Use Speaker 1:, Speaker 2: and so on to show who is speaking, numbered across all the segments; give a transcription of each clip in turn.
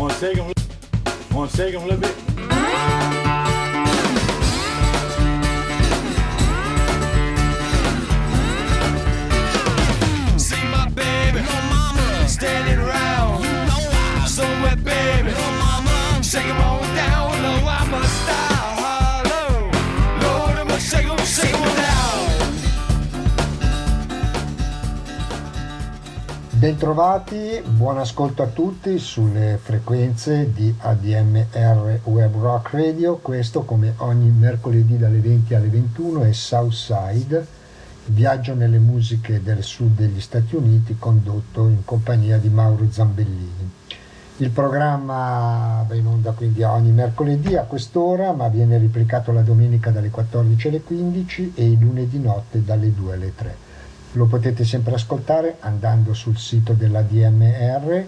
Speaker 1: Wanna shake them? Wanna shake them a little bit?
Speaker 2: See Standing around, you know I'm so wet, baby. no mama, shake 'em all
Speaker 3: Bentrovati, buon ascolto a tutti sulle frequenze di ADMR Web Rock Radio. Questo, come ogni mercoledì dalle 20 alle 21, è Southside, viaggio nelle musiche del sud degli Stati Uniti, condotto in compagnia di Mauro Zambellini. Il programma va in onda quindi ogni mercoledì a quest'ora, ma viene replicato la domenica dalle 14 alle 15 e il lunedì notte dalle 2 alle 3. Lo potete sempre ascoltare andando sul sito della DMR,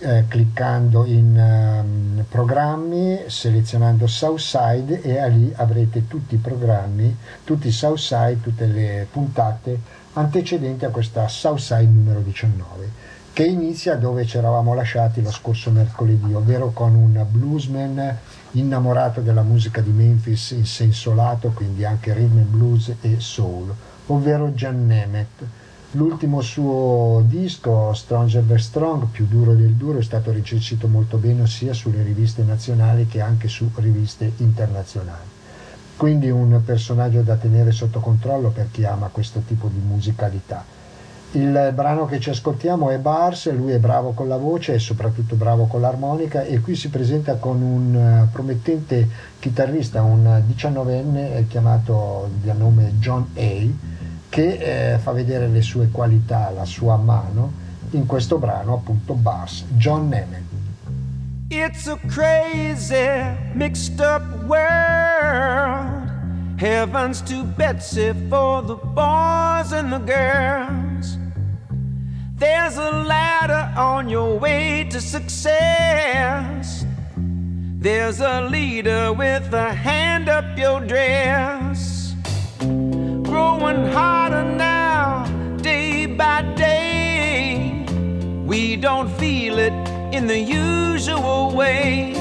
Speaker 3: eh, cliccando in ehm, programmi, selezionando Southside e lì avrete tutti i programmi, tutti i Southside, tutte le puntate antecedenti a questa Southside numero 19 che inizia dove ci eravamo lasciati lo scorso mercoledì, ovvero con un bluesman innamorato della musica di Memphis in senso lato, quindi anche rhythm and blues e soul, ovvero Jan Nemeth. L'ultimo suo disco, Stronger Than Strong, più duro del duro, è stato recensito molto bene sia sulle riviste nazionali che anche su riviste internazionali. Quindi un personaggio da tenere sotto controllo per chi ama questo tipo di musicalità. Il brano che ci ascoltiamo è Bars, lui è bravo con la voce e soprattutto bravo con l'armonica e qui si presenta con un eh, promettente chitarrista, un 19enne eh, chiamato di nome John A, che eh, fa vedere le sue qualità, la sua mano in questo brano appunto Bars, John Nemeth.
Speaker 4: It's a crazy, mixed up world. Heavens to Betsy for the boys and the girls. There's a ladder on your way to success. There's a leader with a hand up your dress. Growing harder now, day by day. We don't feel it in the usual way.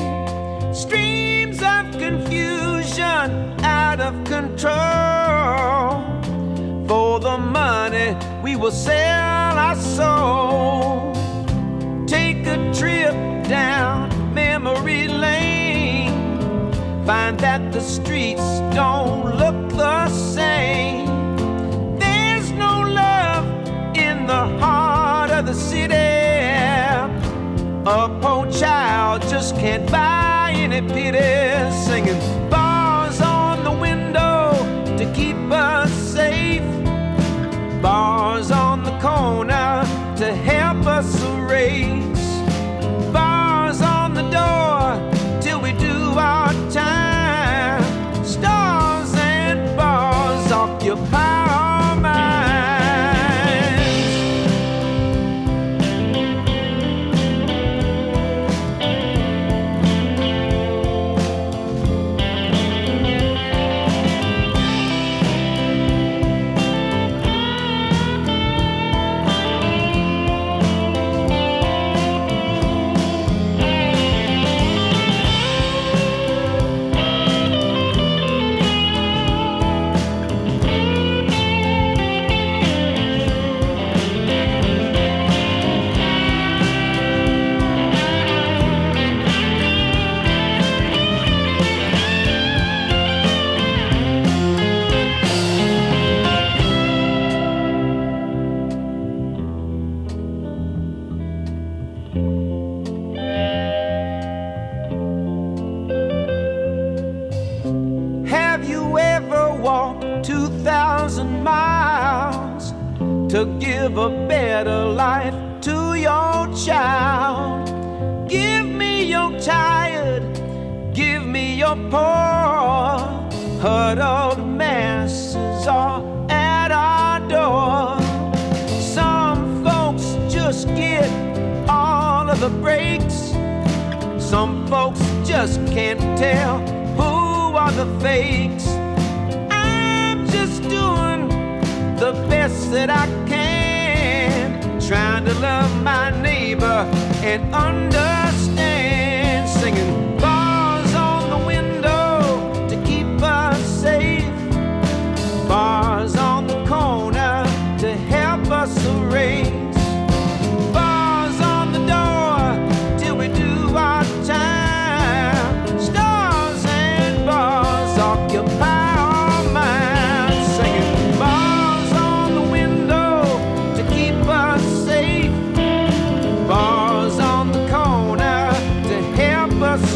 Speaker 4: Streams of confusion out of control. For the money, we will sell our soul. Take a trip down memory lane. Find that the streets don't look the same. The city. A poor child just can't buy any pity. Singing bars on the window to keep us safe. Bars on the corner to help us erase.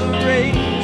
Speaker 4: separate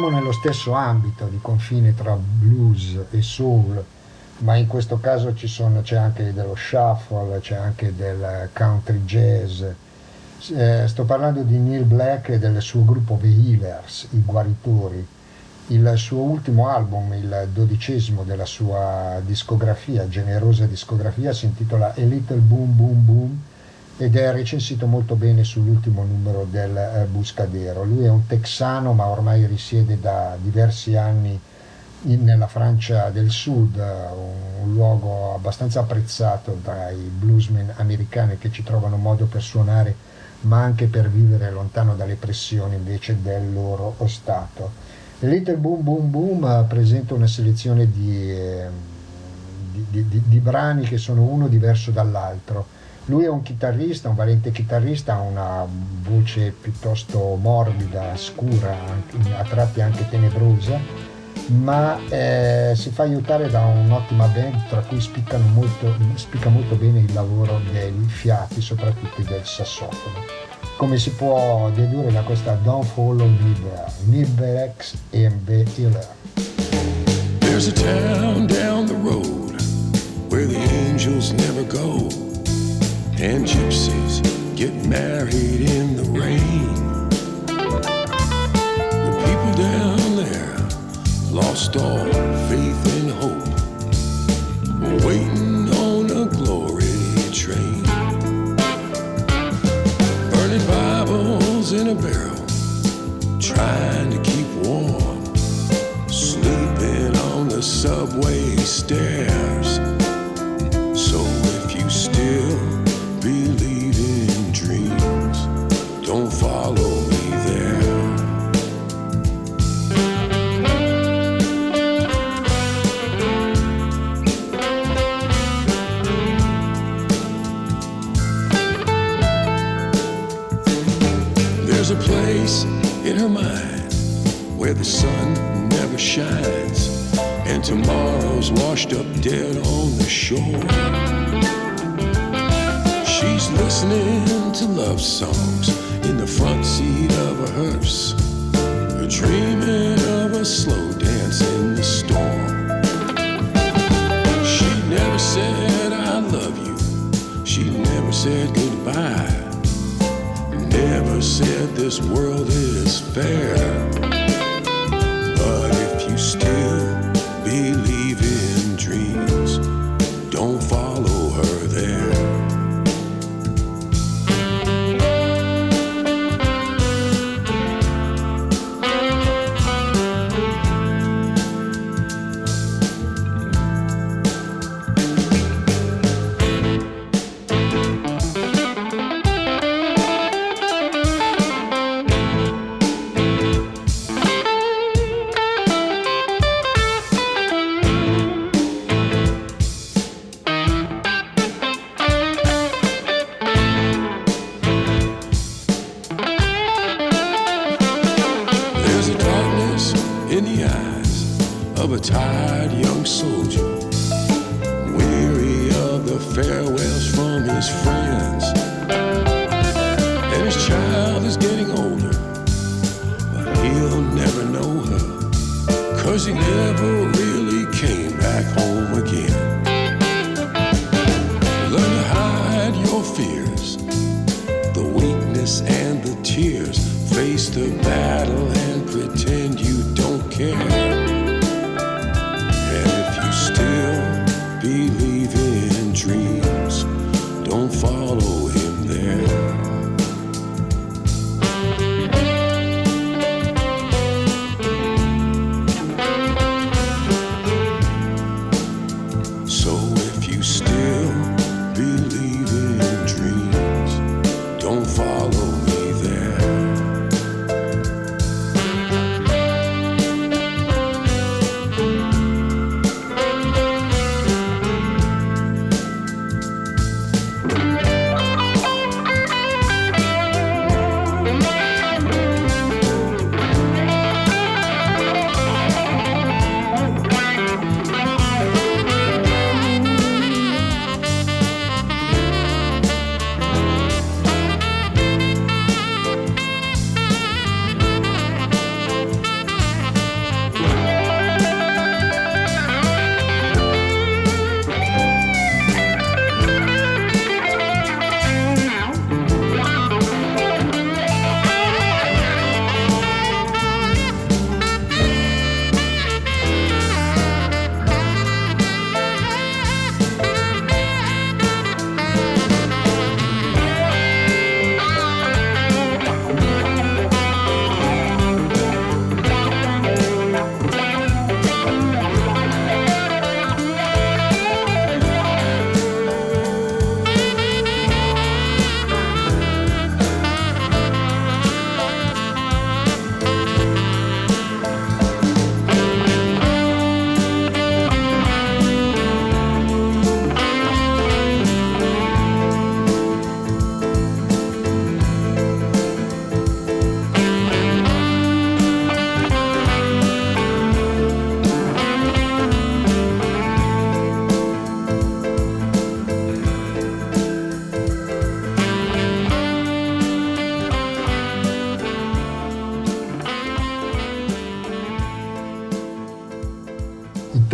Speaker 3: Rimaniamo nello stesso ambito di confine tra blues e soul, ma in questo caso sono- c'è anche dello shuffle, c'è anche del country jazz. Eh, sto parlando di Neil Black e del suo gruppo The Healers, i guaritori. Il suo ultimo album, il dodicesimo della sua discografia, generosa discografia, si intitola A Little Boom Boom Boom ed è recensito molto bene sull'ultimo numero del eh, Buscadero. Lui è un texano ma ormai risiede da diversi anni in- nella Francia del Sud, un, un luogo abbastanza apprezzato dai bluesmen americani che ci trovano modo per suonare ma anche per vivere lontano dalle pressioni invece del loro stato. Little Boom Boom Boom eh, presenta una selezione di, eh, di- di- di brani che sono uno diverso dall'altro. Lui è un chitarrista, un valente chitarrista, ha una voce piuttosto morbida, scura, a tratti anche tenebrosa, ma eh, si fa aiutare da un'ottima band tra cui molto- spicca molto bene il lavoro dei fiati, soprattutto del sassofono. Come si può dedurre da questa Don't Follow Nibbex e The Healer.
Speaker 5: There's a town down the road where the angels never go, and gypsies get married in the rain. The people down there lost all faith and hope, waiting on a glory train. Burning Bibles in a barrel, trying to keep warm sleeping on the subway stairs. Where the sun never shines and tomorrow's washed up dead on the shore. She's listening to love songs in the front seat of a hearse, dreaming of a slow dance in the storm. She never said I love you. She never said goodbye. Said this world is fair. But if you still believe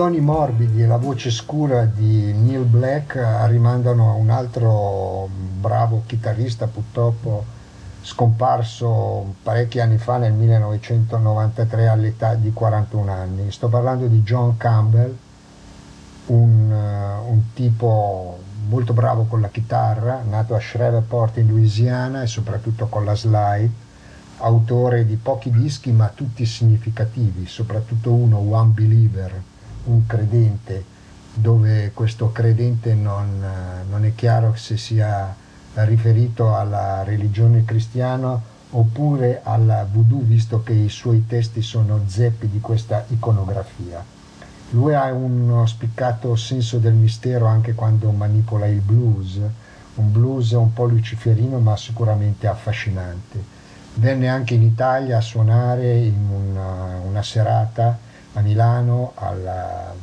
Speaker 3: toni morbidi e la voce scura di Neil Black rimandano a un altro bravo chitarrista purtroppo scomparso parecchi anni fa nel 1993 all'età di 41 anni. Sto parlando di John Campbell, un, eh, un tipo molto bravo con la chitarra, nato a Shreveport in Louisiana e soprattutto con la slide, autore di pochi dischi ma tutti significativi, soprattutto uno, One Believer, un credente, dove questo credente non, non è chiaro se sia riferito alla religione cristiana oppure al voodoo, visto che i suoi testi sono zeppi di questa iconografia. Lui ha uno spiccato senso del mistero anche quando manipola il blues, un blues un po' luciferino ma sicuramente affascinante. Venne anche in Italia a suonare in una, una serata a Milano, alla,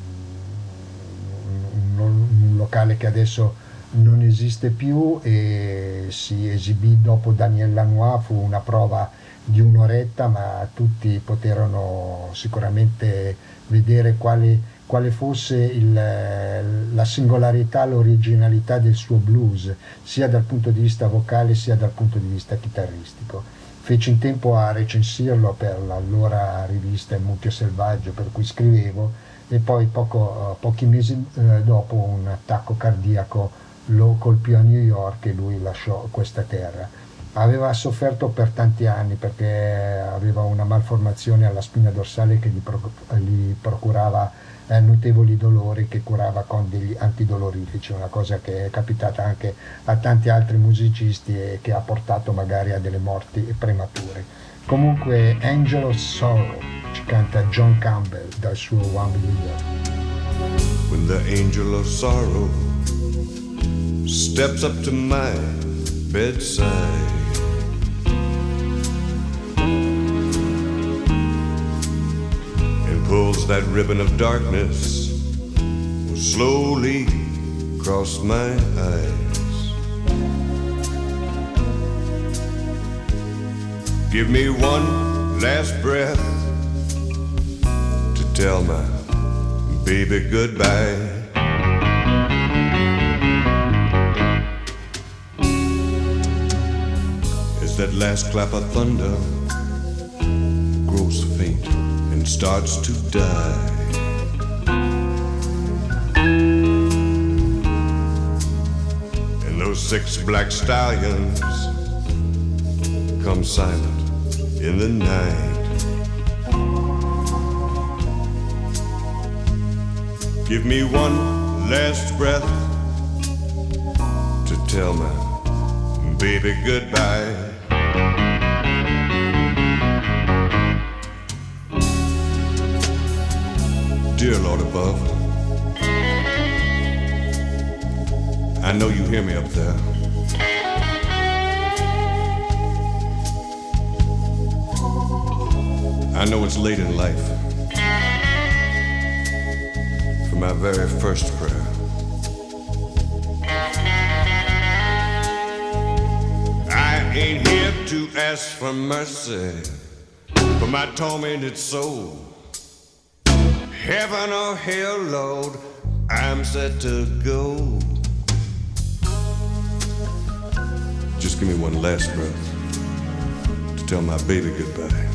Speaker 3: un, un locale che adesso non esiste più e si esibì dopo Daniel Lanois, fu una prova di un'oretta ma tutti poterono sicuramente vedere quale, quale fosse il, la singolarità, l'originalità del suo blues, sia dal punto di vista vocale sia dal punto di vista chitarristico. Feci in tempo a recensirlo per l'allora rivista Il Mucchio Selvaggio per cui scrivevo e poi poco, pochi mesi eh, dopo un attacco cardiaco lo colpì a New York e lui lasciò questa terra. Aveva sofferto per tanti anni perché aveva una malformazione alla spina dorsale che gli procurava eh, notevoli dolori che curava con degli antidolorifici, una cosa che è capitata anche a tanti altri musicisti e che ha portato magari a delle morti premature. Comunque Angel of Sorrow ci canta John Campbell dal suo One Believer.
Speaker 6: when the angel of sorrow steps up to my bedside. That ribbon of darkness will slowly cross my eyes. Give me one last breath to tell my baby goodbye. As that last clap of thunder starts to die. And those six black stallions come silent in the night. Give me one last breath to tell my baby goodbye. Above, I know you hear me up there. I know it's late in life for my very first prayer. I ain't here to ask for mercy for my tormented soul. Heaven or hell, Lord, I'm set to go. Just give me one last breath to tell my baby goodbye.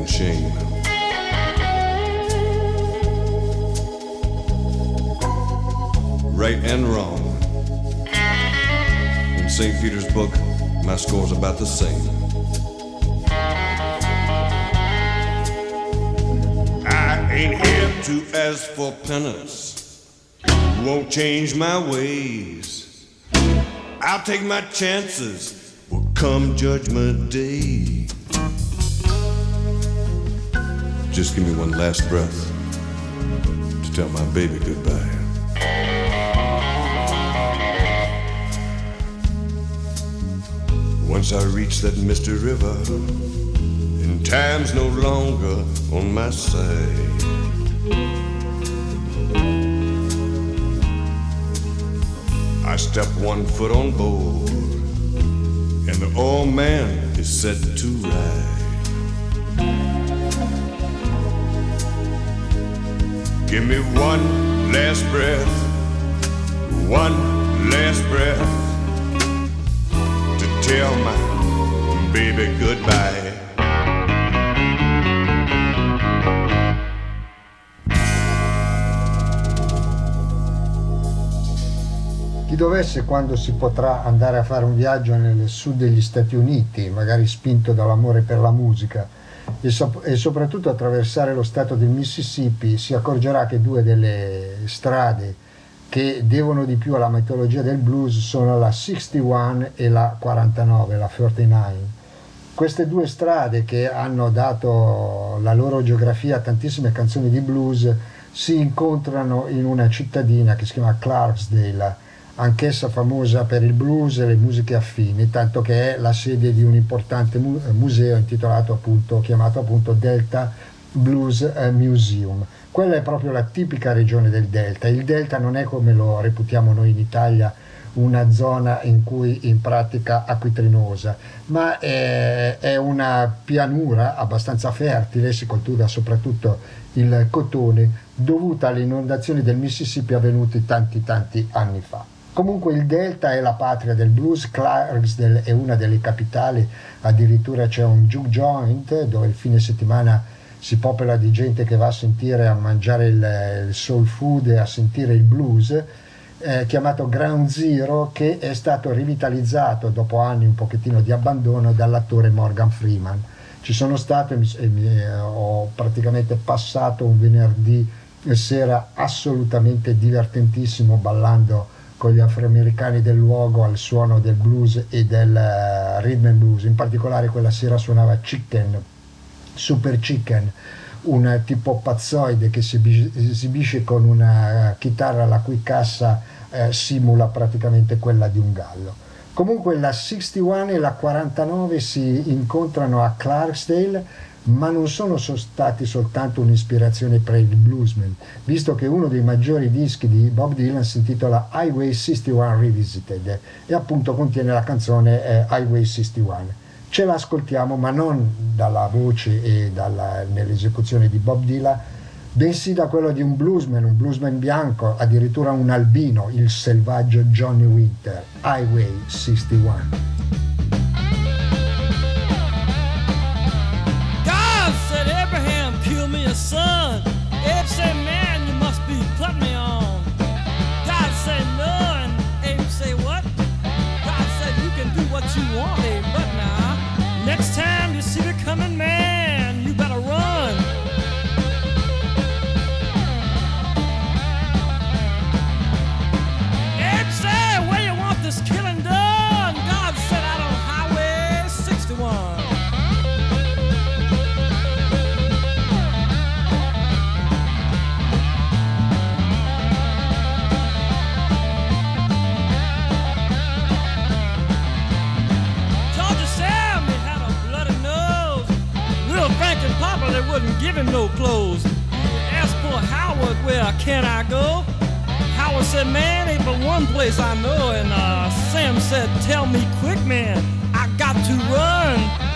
Speaker 6: In shame. Right and wrong. In St. Peter's book, my score's about the same. I ain't here to ask for penance. Won't change my ways. I'll take my chances. Will come judgment day. Just give me one last breath to tell my baby goodbye. Once I reach that misty river, and time's no longer on my side. I step one foot on board, and the old man is set to ride. Give me one last breath, one last breath to tell my baby goodbye.
Speaker 3: Chi dovesse quando si potrà andare a fare un viaggio nel sud degli Stati Uniti, magari spinto dall'amore per la musica, e, sop- e soprattutto attraversare lo stato del Mississippi, si accorgerà che due delle strade che devono di più alla mitologia del blues sono la 61 e la 49, la 49. Queste due strade che hanno dato la loro geografia a tantissime canzoni di blues si incontrano in una cittadina che si chiama Clarksdale, anch'essa famosa per il blues e le musiche affini, tanto che è la sede di un importante mu- museo intitolato appunto, chiamato appunto Delta Blues eh, Museum. Quella è proprio la tipica regione del Delta. Il Delta non è come lo reputiamo noi in Italia una zona in cui in pratica acquitrinosa, ma è, è una pianura abbastanza fertile, si coltiva soprattutto il cotone, dovuta alle inondazioni del Mississippi avvenute tanti tanti anni fa. Comunque il Delta è la patria del blues, Clarksdale è una delle capitali, addirittura c'è un juke joint dove il fine settimana si popola di gente che va a sentire, a mangiare il, il soul food e a sentire il blues, eh, chiamato Ground Zero, che è stato rivitalizzato dopo anni un pochettino di abbandono dall'attore Morgan Freeman. Ci sono stato e, mi, e mi, eh, ho praticamente passato un venerdì sera assolutamente divertentissimo ballando con gli afroamericani del luogo al suono del blues e del uh, rhythm and blues, in particolare quella sera suonava Chicken, Super Chicken, un tipo pazzoide che si esibisce con una chitarra la cui cassa eh, simula praticamente quella di un gallo. Comunque la 61 e la 49 si incontrano a Clarksdale ma non sono stati soltanto un'ispirazione per il bluesman, visto che uno dei maggiori dischi di Bob Dylan si intitola Highway 61 Revisited e appunto contiene la canzone eh, Highway 61. Ce l'ascoltiamo, ma non dalla voce e dalla, nell'esecuzione di Bob Dylan, bensì da quello di un bluesman, un bluesman bianco, addirittura un albino, il selvaggio Johnny Winter, Highway 61.
Speaker 7: Can I go? Howard said, man, ain't but one place I know. And uh, Sam said, tell me quick, man, I got to run.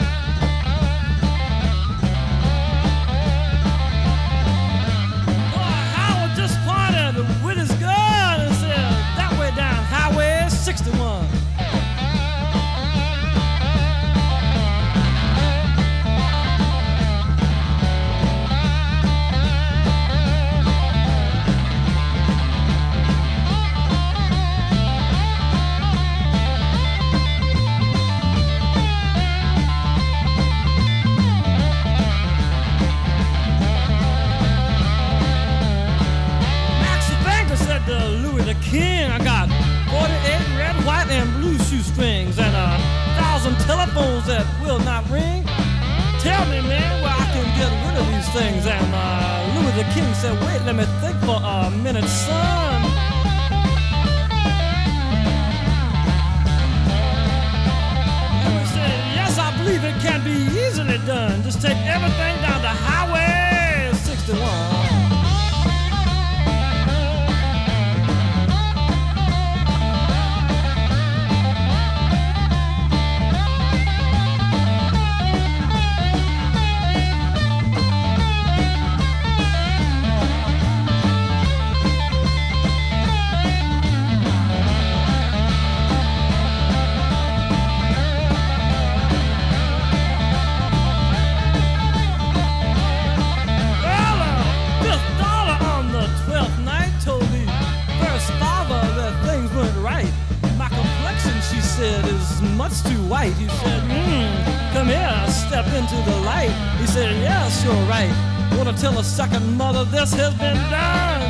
Speaker 7: A second mother this has been done?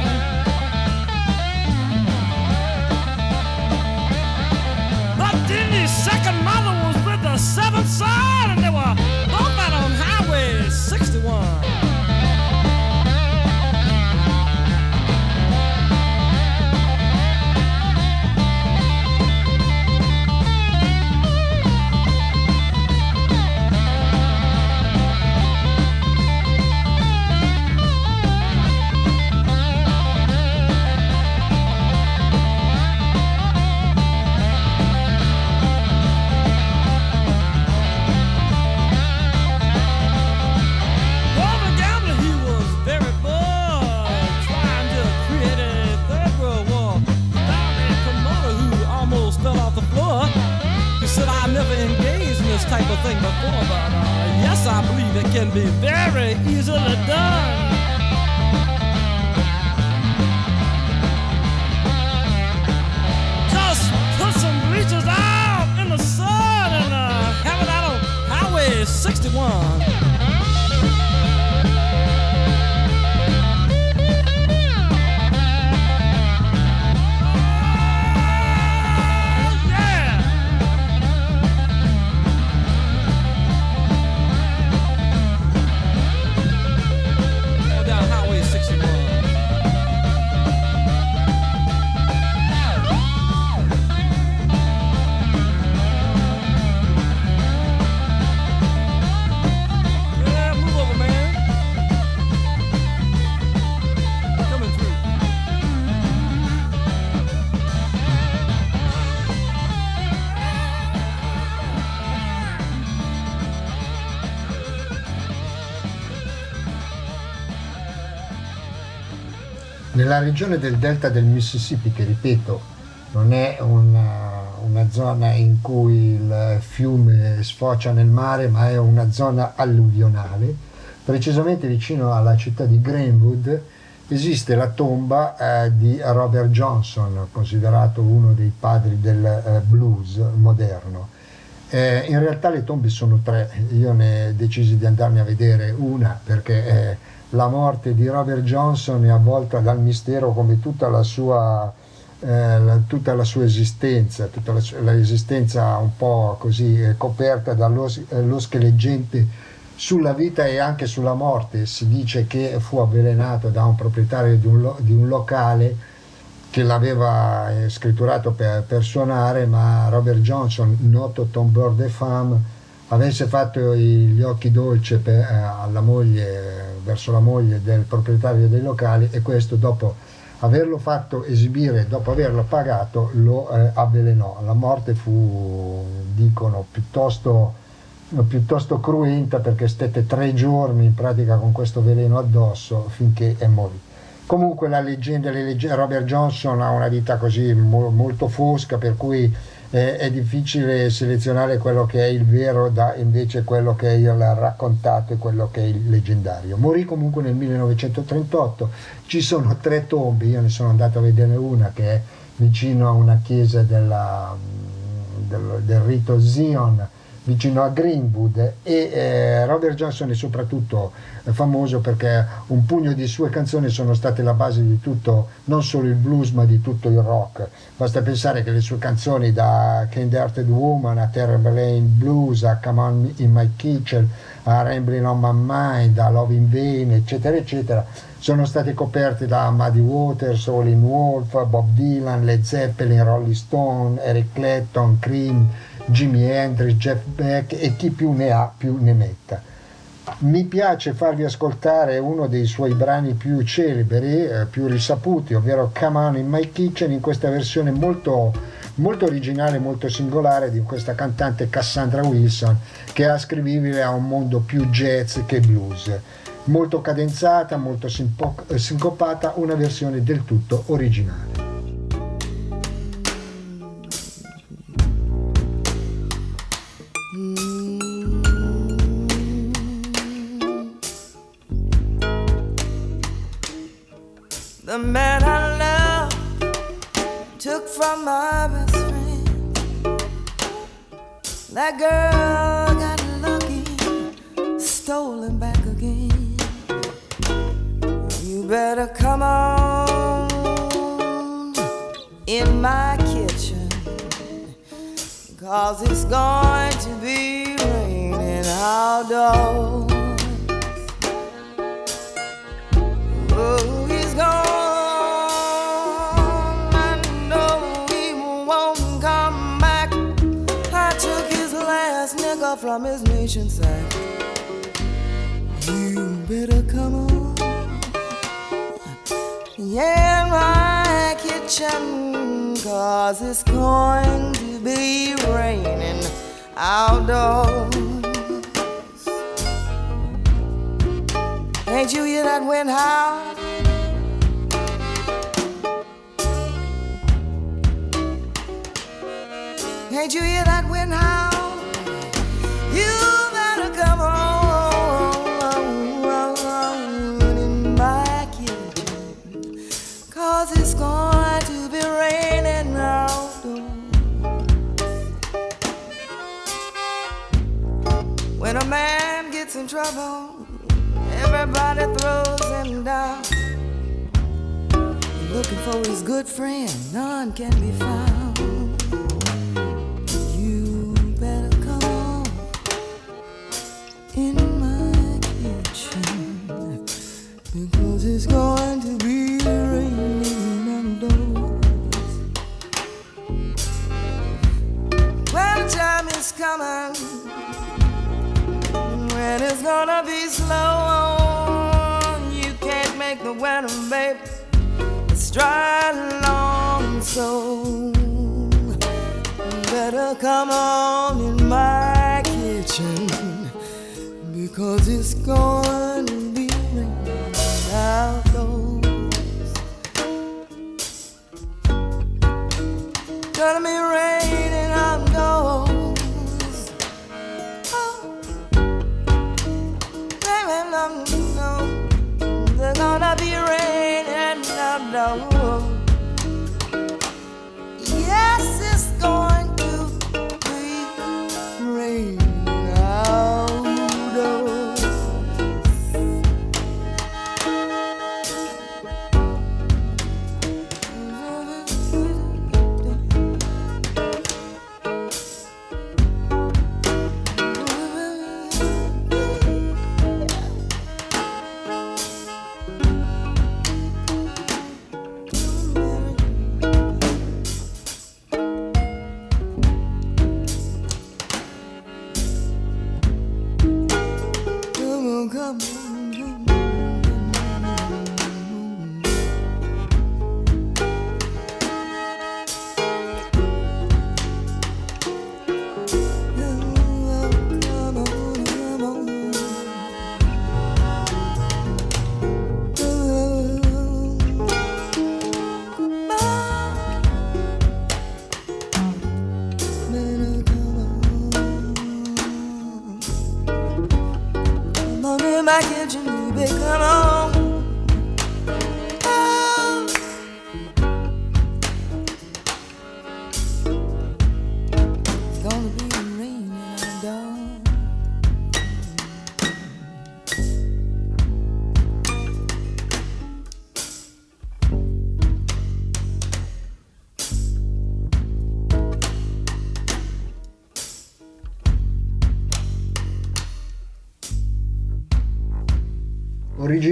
Speaker 7: Then the second mother was with the seventh son, thing before, but uh, yes, I I believe it can be very easily done.
Speaker 3: Nella regione del delta del Mississippi, che ripeto non è una, una zona in cui il fiume sfocia nel mare, ma è una zona alluvionale, precisamente vicino alla città di Greenwood, esiste la tomba eh, di Robert Johnson, considerato uno dei padri del eh, blues moderno. Eh, in realtà le tombe sono tre, io ne decisi di andarne a vedere una perché eh, la morte di Robert Johnson è avvolta dal mistero come tutta la sua, eh, tutta la sua esistenza, tutta la l'esistenza un po' così eh, coperta dallo eh, lo scheleggente sulla vita e anche sulla morte. Si dice che fu avvelenato da un proprietario di un, lo- di un locale che l'aveva eh, scritturato per, per suonare, ma Robert Johnson, noto tombeur de femme, avesse fatto gli occhi dolci per- eh, alla moglie, verso la moglie del proprietario dei locali e questo dopo averlo fatto esibire, dopo averlo pagato, lo eh, avvelenò. La morte fu, dicono, piuttosto, piuttosto cruenta perché stette tre giorni in pratica con questo veleno addosso finché eh, morì. Comunque la leggenda, le legge- Robert Johnson ha una vita così mo- molto fosca per cui eh, è difficile selezionare quello che è il vero da invece quello che è il raccontato e quello che è il leggendario. Morì comunque nel 1938, ci sono tre tombe, io ne sono andato a vedere una che è vicino a una chiesa della, del, del rito Zion vicino a Greenwood e eh, Robert Johnson è soprattutto eh, famoso perché un pugno di sue canzoni sono state la base di tutto, non solo il blues ma di tutto il rock. Basta pensare che le sue canzoni da Kind Hearted Woman a Terrible Lane Blues a Come On in My Kitchen a Rambling on My Mind a Love in Vain eccetera eccetera sono state coperte da Muddy Waters, Olin Wolf, Bob Dylan, Led Zeppelin, Rolling Stone, Eric Clapton, Cream, Jimi Hendrix, Jeff Beck e chi più ne ha più ne metta. Mi piace farvi ascoltare uno dei suoi brani più celebri, eh, più risaputi, ovvero Come On in My Kitchen, in questa versione molto, molto originale, molto singolare di questa cantante Cassandra Wilson, che è ascrivibile a un mondo più jazz che blues. Molto cadenzata, molto eh, sincopata, una versione del tutto originale.
Speaker 8: That girl got lucky, stolen back again. You better come on in my kitchen, cause it's going to be raining outdoors. His nation sack. You better come on. Yeah, my kitchen, cause it's going to be raining outdoors. Can't you hear that wind howl? Can't you hear that wind howl? trouble. Everybody throws him down. Looking for his good friend, none can be found. You better come on in my kitchen because it's gone. Slow. You can't make the weather, baby. It's dry long, so better come on in my kitchen because it's going to be raining outdoors. Gonna be raining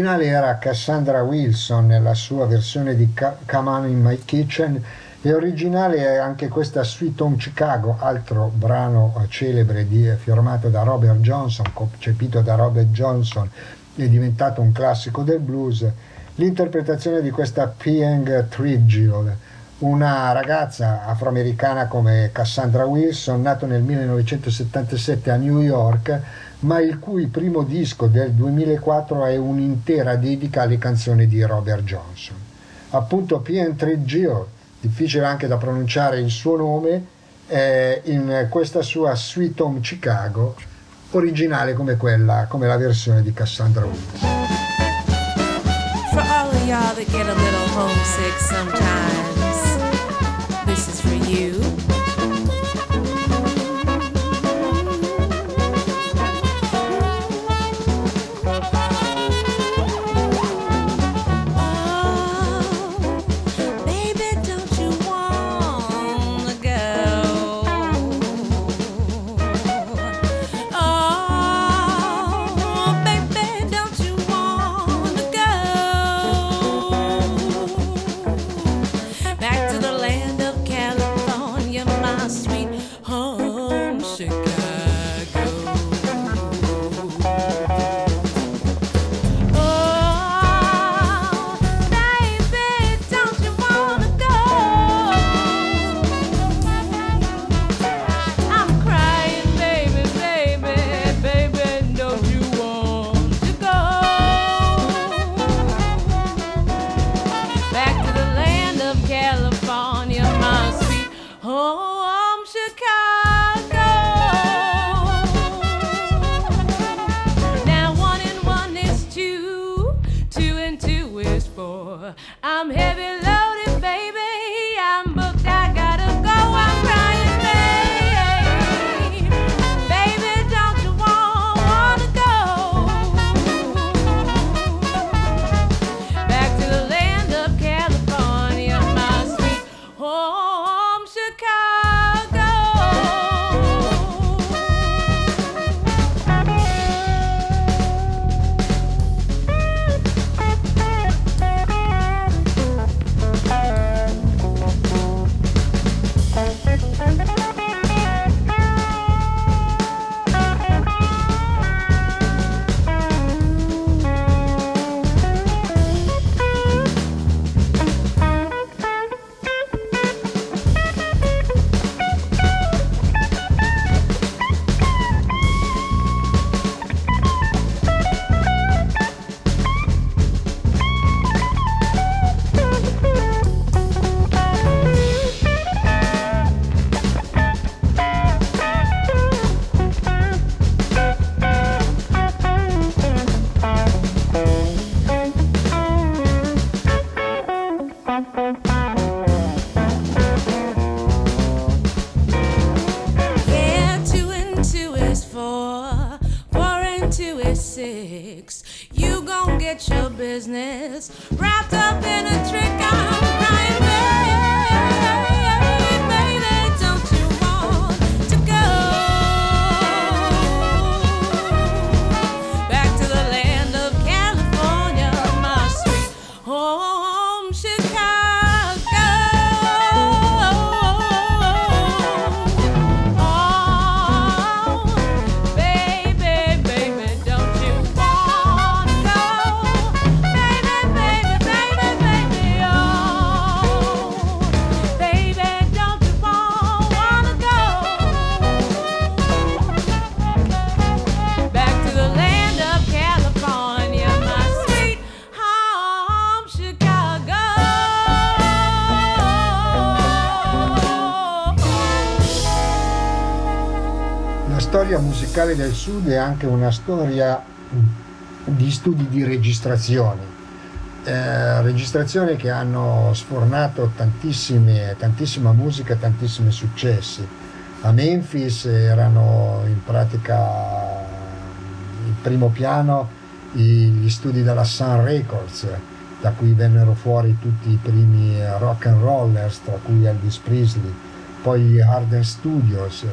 Speaker 3: L'originale era Cassandra Wilson nella sua versione di Come On in My Kitchen e originale è anche questa Sweet Home Chicago, altro brano celebre di- firmato da Robert Johnson, concepito da Robert Johnson è diventato un classico del blues. L'interpretazione di questa Pieng Trigiel, una ragazza afroamericana come Cassandra Wilson, nato nel 1977 a New York, ma il cui primo disco del 2004 è un'intera dedica alle canzoni di Robert Johnson. Appunto Pieng Gio, difficile anche da pronunciare il suo nome, è in questa sua Sweet Home Chicago, originale come quella, come la versione di Cassandra Wilson.
Speaker 9: For all of y'all that get a little homesick sometimes,
Speaker 3: musicale del Sud è anche una storia di studi di registrazioni, Eh, registrazioni che hanno sfornato tantissima musica, tantissimi successi. A Memphis erano in pratica in primo piano gli studi della Sun Records, da cui vennero fuori tutti i primi rock and rollers, tra cui Elvis Presley, poi gli Harden Studios,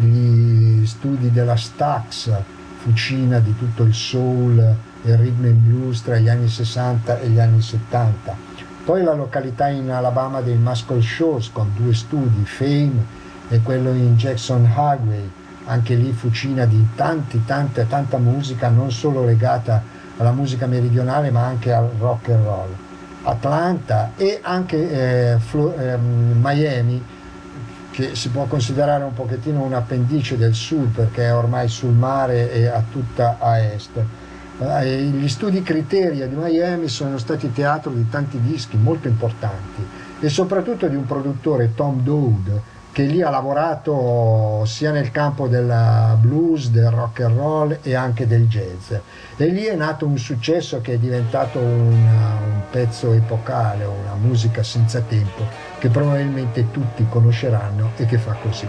Speaker 3: gli studi della Stax, fucina di tutto il soul e il rhythm and blues tra gli anni 60 e gli anni 70. Poi la località in Alabama dei Muscle Shoals con due studi, Fame e quello in Jackson Highway, anche lì fucina di tanti, tante, tanta musica, non solo legata alla musica meridionale ma anche al rock and roll. Atlanta e anche eh, Flo- ehm, Miami, che si può considerare un pochettino un appendice del sud perché è ormai sul mare e a tutta a est. Eh, Gli studi Criteria di Miami sono stati teatro di tanti dischi molto importanti e soprattutto di un produttore Tom Dowd che lì ha lavorato sia nel campo del blues, del rock and roll e anche del jazz. E lì è nato un successo che è diventato una- un pezzo epocale, una musica senza tempo che probabilmente tutti conosceranno e che fa così.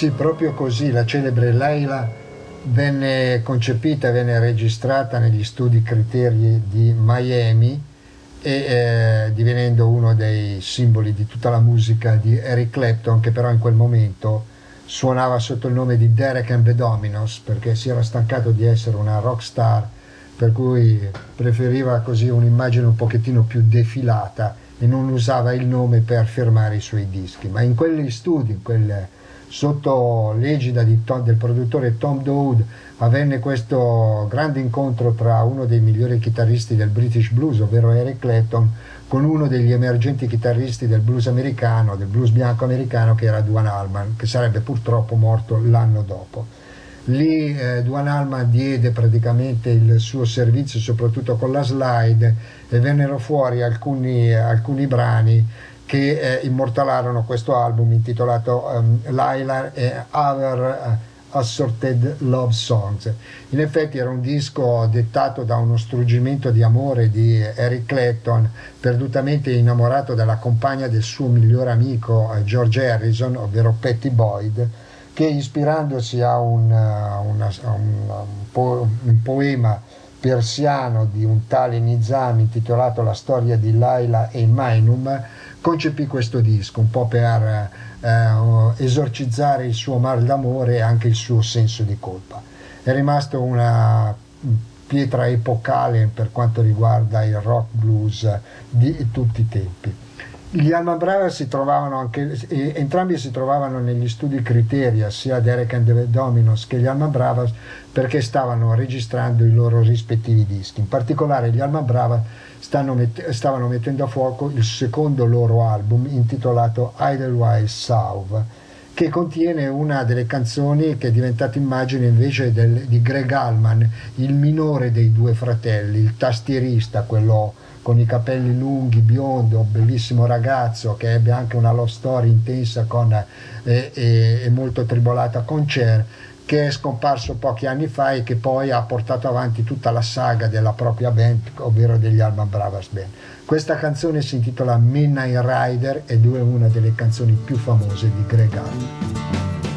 Speaker 3: Sì, proprio così, la celebre Leila venne concepita venne registrata negli studi criteri di Miami e eh, divenendo uno dei simboli di tutta la musica di Eric Clapton che però in quel momento suonava sotto il nome di Derek and the Dominos perché si era stancato di essere una rock star per cui preferiva così un'immagine un pochettino più defilata e non usava il nome per firmare i suoi dischi. Ma in quegli studi in quel, sotto l'egida del produttore Tom Dowd avvenne questo grande incontro tra uno dei migliori chitarristi del British Blues, ovvero Eric Clapton, con uno degli emergenti chitarristi del blues americano, del blues bianco americano, che era Duane Allman, che sarebbe purtroppo morto l'anno dopo. Lì eh, Duane Allman diede praticamente il suo servizio, soprattutto con la slide, e vennero fuori alcuni, alcuni brani che eh, immortalarono questo album intitolato um, Laila e Other uh, Assorted Love Songs. In effetti era un disco dettato da uno struggimento di amore di Eric Clapton, perdutamente innamorato della compagna del suo migliore amico eh, George Harrison, ovvero Patty Boyd, che ispirandosi a un, uh, una, un, un, po- un poema persiano di un tale Nizam intitolato La storia di Laila e Mainum, concepì questo disco un po' per eh, esorcizzare il suo mal d'amore e anche il suo senso di colpa. È rimasto una pietra epocale per quanto riguarda il rock blues di tutti i tempi. Gli Alman Brothers si trovavano anche, entrambi si trovavano negli studi Criteria, sia Derek and the Dominos che gli Alman Brothers, perché stavano registrando i loro rispettivi dischi. In particolare gli Alman Brothers met- stavano mettendo a fuoco il secondo loro album intitolato Idlewise South, che contiene una delle canzoni che è diventata immagine invece del, di Greg Allman, il minore dei due fratelli, il tastierista, quello con i capelli lunghi, biondo, bellissimo ragazzo che ebbe anche una love story intensa con, eh, e, e molto tribolata con Cher che è scomparso pochi anni fa e che poi ha portato avanti tutta la saga della propria band, ovvero degli Alban Brothers Band. Questa canzone si intitola Midnight Rider ed è una delle canzoni più famose di Greg Allman.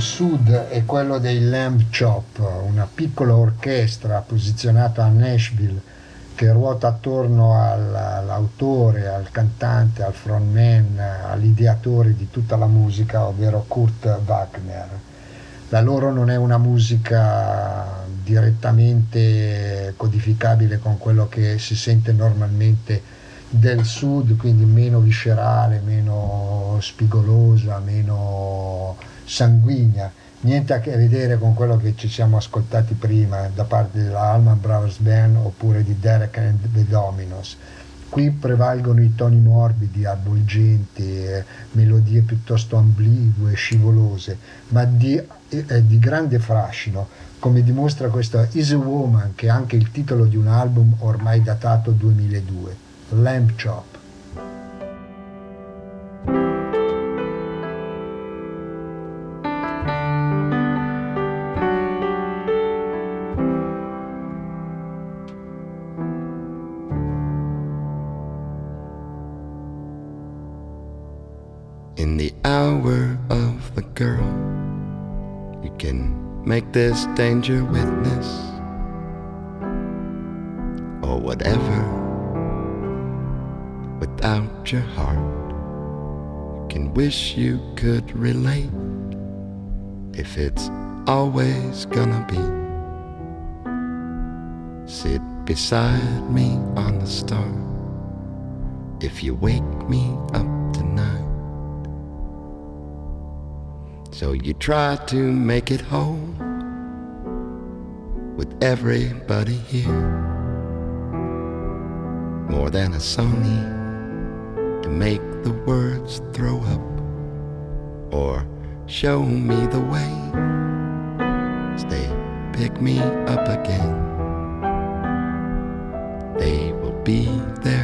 Speaker 3: Sud è quello dei Lamb Chop, una piccola orchestra posizionata a Nashville che ruota attorno al- all'autore, al cantante, al frontman, all'ideatore di tutta la musica, ovvero Kurt Wagner. La loro non è una musica direttamente codificabile con quello che si sente normalmente del sud, quindi meno viscerale, meno spigolosa, meno sanguigna. Niente a che vedere con quello che ci siamo ascoltati prima da parte della Alman Brothers Band oppure di Derek and the Dominos. Qui prevalgono i toni morbidi, avvolgenti, melodie piuttosto ambigue, scivolose, ma di, eh, di grande fascino, come dimostra questo Is a Woman, che è anche il titolo di un album ormai datato 2002, Lamb Chop.
Speaker 10: Hour of the girl, you can make this danger witness or whatever. Without your heart, you can wish you could relate if it's always gonna be. Sit beside me on the star if you wake me up So you try to make it whole with everybody here. More than a Sony to make the words throw up or show me the way. Stay, pick me up again. They will be there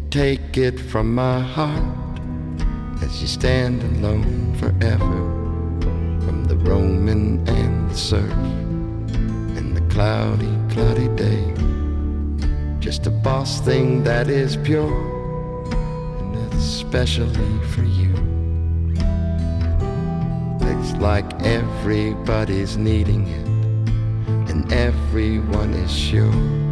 Speaker 10: you take it from my heart as you stand alone forever from the Roman and the surf and the cloudy, cloudy day. Just a boss thing that is pure and especially for you. It's like everybody's needing it, and everyone is sure.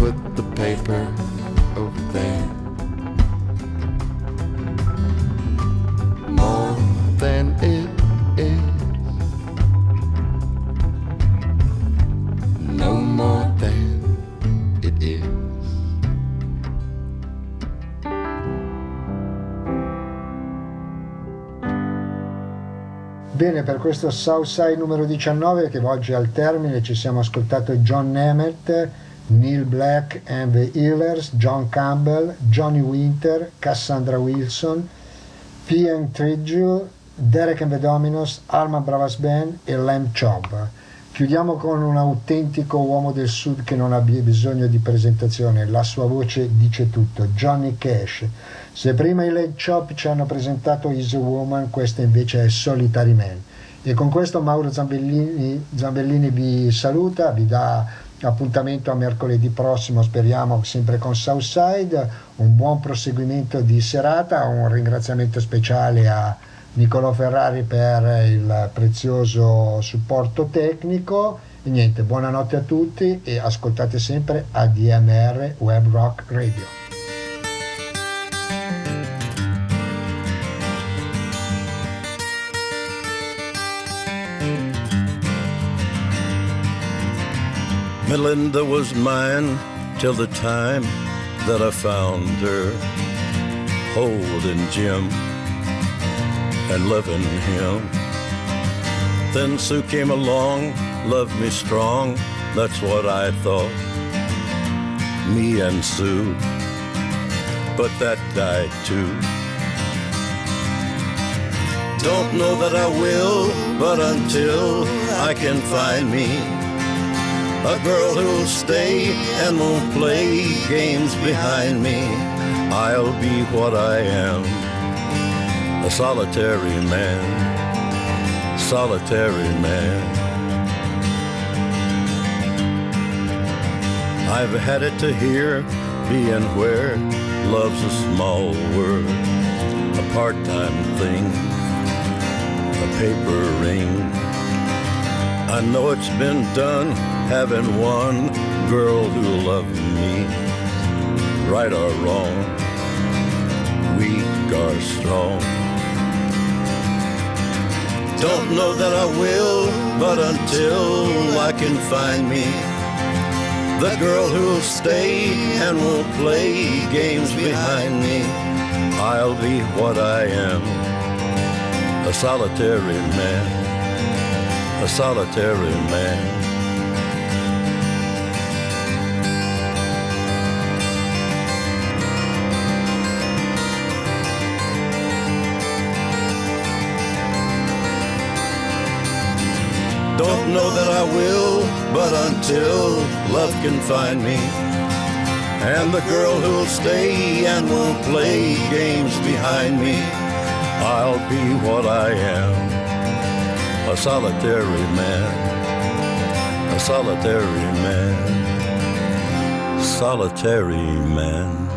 Speaker 10: put the paper over there. More than it is. No more than it is.
Speaker 3: Bene, per questo Southside numero 19 che oggi al termine ci siamo ascoltati John Nemeth Neil Black and the Healers, John Campbell, Johnny Winter, Cassandra Wilson, P.M. Trigil, Derek and the Dominos, Alma Bravas Band e Lamb Chop. Chiudiamo con un autentico uomo del sud che non abbia bisogno di presentazione, la sua voce dice tutto, Johnny Cash. Se prima i Lamb Chop ci hanno presentato Is a Woman, questa invece è Solitary Man. E con questo Mauro Zambellini, Zambellini vi saluta, vi dà appuntamento a mercoledì prossimo, speriamo sempre con Southside, un buon proseguimento di serata, un ringraziamento speciale a Niccolò Ferrari per il prezioso supporto tecnico. E niente, buonanotte a tutti e ascoltate sempre ADMR Web Rock Radio.
Speaker 11: Melinda was mine till the time that I found her holding Jim and loving him. Then Sue came along, loved me strong, that's what I thought. Me and Sue, but that died too. Don't know that I will, but until I can find me a girl who'll stay and won't play games behind me, I'll be what I am. A solitary man, solitary man. I've had it to hear, being where love's a small word, a part time thing, a paper ring. I know it's been done having one girl who loved me, right or wrong, weak or strong. Don't know that I will, but until I can find me the girl who'll stay and won't play games behind me, I'll be what I am a solitary man, a solitary man. Don't know that I will, but until love can find me, and the girl who'll stay and won't play games behind me, I'll be what I am a solitary man, a solitary man, solitary man.